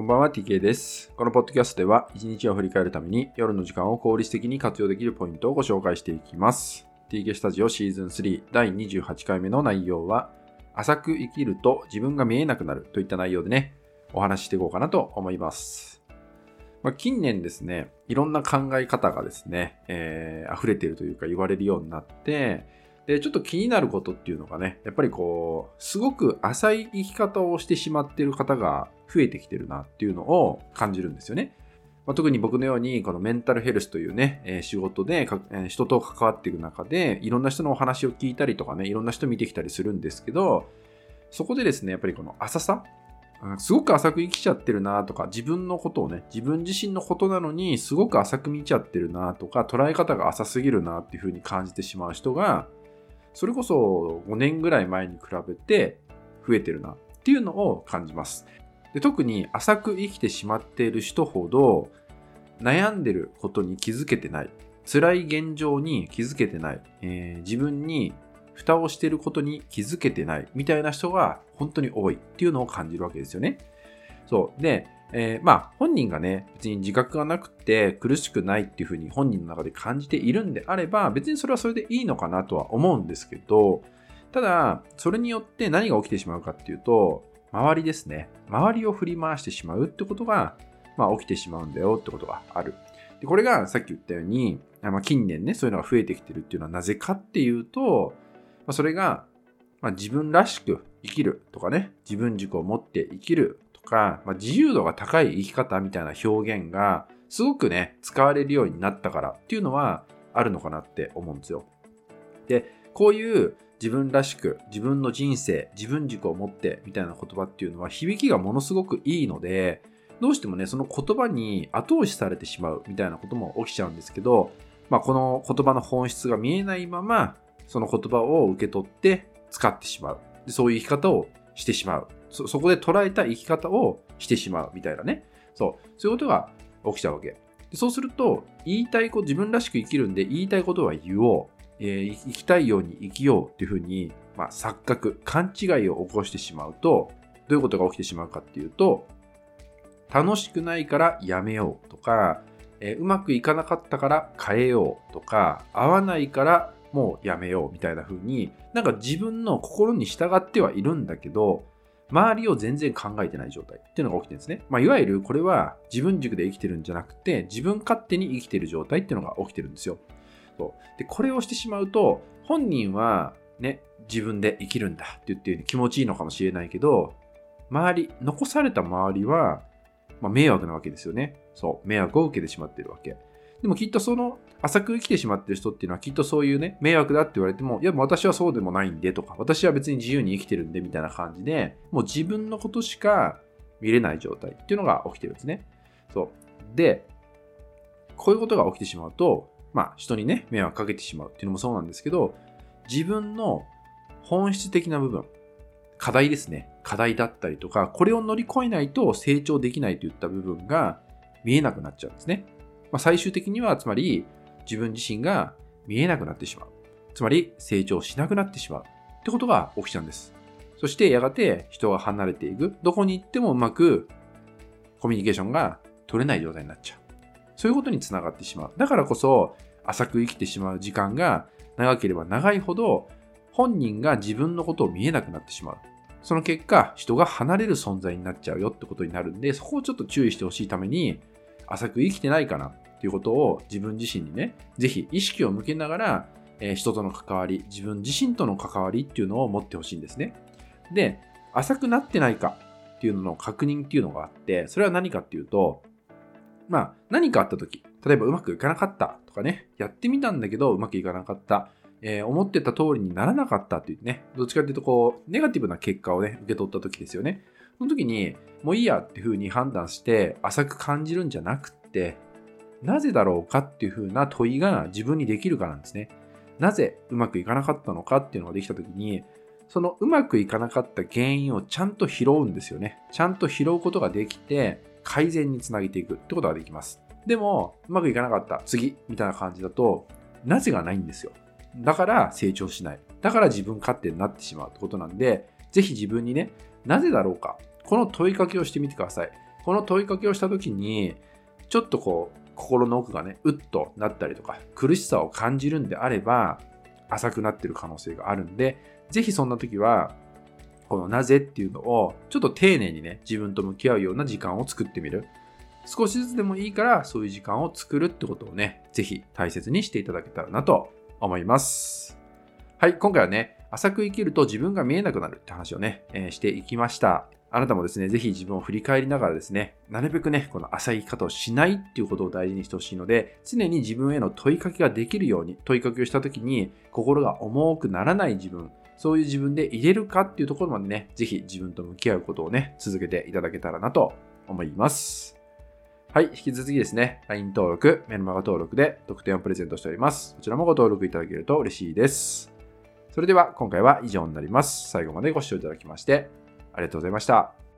こんばんは TK です。このポッドキャストでは一日を振り返るために夜の時間を効率的に活用できるポイントをご紹介していきます。TK スタジオシーズン3第28回目の内容は浅く生きると自分が見えなくなるといった内容でね、お話ししていこうかなと思います。まあ、近年ですね、いろんな考え方がですね、えー溢れているというか言われるようになって、で、ちょっと気になることっていうのがね、やっぱりこう、すごく浅い生き方をしてしまってる方が増えてきてるなっていうのを感じるんですよね。まあ、特に僕のように、このメンタルヘルスというね、えー仕事でか、えー人と関わっていく中で、いろんな人のお話を聞いたりとかね、いろんな人見てきたりするんですけど、そこでですね、やっぱりこの浅さ、すごく浅く生きちゃってるなとか、自分のことをね、自分自身のことなのに、すごく浅く見ちゃってるなとか、捉え方が浅すぎるなっていうふうに感じてしまう人が、それこそ5年ぐらい前に比べて増えてるなっていうのを感じます。で特に浅く生きてしまっている人ほど悩んでることに気づけてない辛い現状に気づけてない、えー自分に蓋をしていることに気づけてないみたいな人が本当に多いっていうのを感じるわけですよね。そう。で、えーまあ本人がね、別に自覚がなくて苦しくないっていうふうに本人の中で感じているんであれば、別にそれはそれでいいのかなとは思うんですけど、ただ、それによって何が起きてしまうかっていうと、周りですね。周りを振り回してしまうってことが、まあ起きてしまうんだよってことがある。でこれがさっき言ったように、まあ、近年ね、そういうのが増えてきてるっていうのはなぜかっていうと、まあ、それが、まあ、自分らしく生きるとかね、自分軸を持って生きるとか、まあ、自由度が高い生き方みたいな表現がすごくね、使われるようになったからっていうのはあるのかなって思うんですよ。で、こういう自分らしく、自分の人生、自分軸を持ってみたいな言葉っていうのは響きがものすごくいいので、どうしてもね、その言葉に後押しされてしまうみたいなことも起きちゃうんですけど、まあ、この言葉の本質が見えないまま、その言葉を受け取って使ってしまう。でそういう生き方をしてしまう。そ、こで捉えた生き方をしてしまうみたいなね。そう。そういうことが起きちゃうわけ。でそうすると、言いたいこと、自分らしく生きるんで言いたいことは言おう。えー生きたいように生きようっていうふうに、まあ、錯覚、勘違いを起こしてしまうと、どういうことが起きてしまうかっていうと、楽しくないからやめようとか、えーうまくいかなかったから変えようとか、合わないからもうやめようみたいな風に、なんか自分の心に従ってはいるんだけど、周りを全然考えてない状態っていうのが起きてるんですね。まあ、いわゆるこれは自分軸で生きてるんじゃなくて、自分勝手に生きてる状態っていうのが起きてるんですよ。そうでこれをしてしまうと、本人はね、自分で生きるんだって言って気持ちいいのかもしれないけど、周り、残された周りは、まあ、迷惑なわけですよね。そう、迷惑を受けてしまってるわけ。でもきっとその浅く生きてしまってる人っていうのはきっとそういうね、迷惑だって言われても、いや、私はそうでもないんでとか、私は別に自由に生きてるんでみたいな感じで、もう自分のことしか見れない状態っていうのが起きてるんですね。そう。で、こういうことが起きてしまうと、まあ人にね、迷惑かけてしまうっていうのもそうなんですけど、自分の本質的な部分、課題ですね。課題だったりとか、これを乗り越えないと成長できないといった部分が見えなくなっちゃうんですね。まあ、最終的には、つまり自分自身が見えなくなってしまう。つまり成長しなくなってしまう。ってことが起きちゃうんです。そしてやがて人が離れていく。どこに行ってもうまくコミュニケーションが取れない状態になっちゃう。そういうことにつながってしまう。だからこそ浅く生きてしまう時間が長ければ長いほど本人が自分のことを見えなくなってしまう。その結果、人が離れる存在になっちゃうよってことになるんで、そこをちょっと注意してほしいために、浅く生きてないかなっていうことを自分自身にね、ぜひ意識を向けながら、えー人との関わり、自分自身との関わりっていうのを持ってほしいんですね。で、浅くなってないかっていうのの確認っていうのがあって、それは何かっていうと、まあ、何かあった時、例えばうまくいかなかったとかね、やってみたんだけどうまくいかなかった、えー思ってた通りにならなかったっていうね、どっちかっていうとこう、ネガティブな結果をね、受け取った時ですよね。その時に、もういいやっていう風に判断して、浅く感じるんじゃなくって、なぜだろうかっていう風な問いが自分にできるかなんですね。なぜうまくいかなかったのかっていうのができた時に、そのうまくいかなかった原因をちゃんと拾うんですよね。ちゃんと拾うことができて、改善につなげていくってことができます。でも、うまくいかなかった、次、みたいな感じだと、なぜがないんですよ。だから成長しない。だから自分勝手になってしまうってことなんで、ぜひ自分にね、なぜだろうか。この問いかけをしてみてください。この問いかけをした時に、ちょっとこう、心の奥がね、うっとなったりとか、苦しさを感じるんであれば、浅くなってる可能性があるんで、ぜひそんな時は、このなぜっていうのを、ちょっと丁寧にね、自分と向き合うような時間を作ってみる。少しずつでもいいから、そういう時間を作るってことをね、ぜひ大切にしていただけたらなと思います。はい、今回はね、浅く生きると自分が見えなくなるって話をね、えー、していきました。あなたもですね、ぜひ自分を振り返りながらですね、なるべくね、この浅い生き方をしないっていうことを大事にしてほしいので、常に自分への問いかけができるように、問いかけをした時に心が重くならない自分、そういう自分で入れるかっていうところまでね、ぜひ自分と向き合うことをね、続けていただけたらなと思います。はい、引き続きですね、LINE 登録、メルマガ登録で特典をプレゼントしております。こちらもご登録いただけると嬉しいです。それでは今回は以上になります。最後までご視聴いただきましてありがとうございました。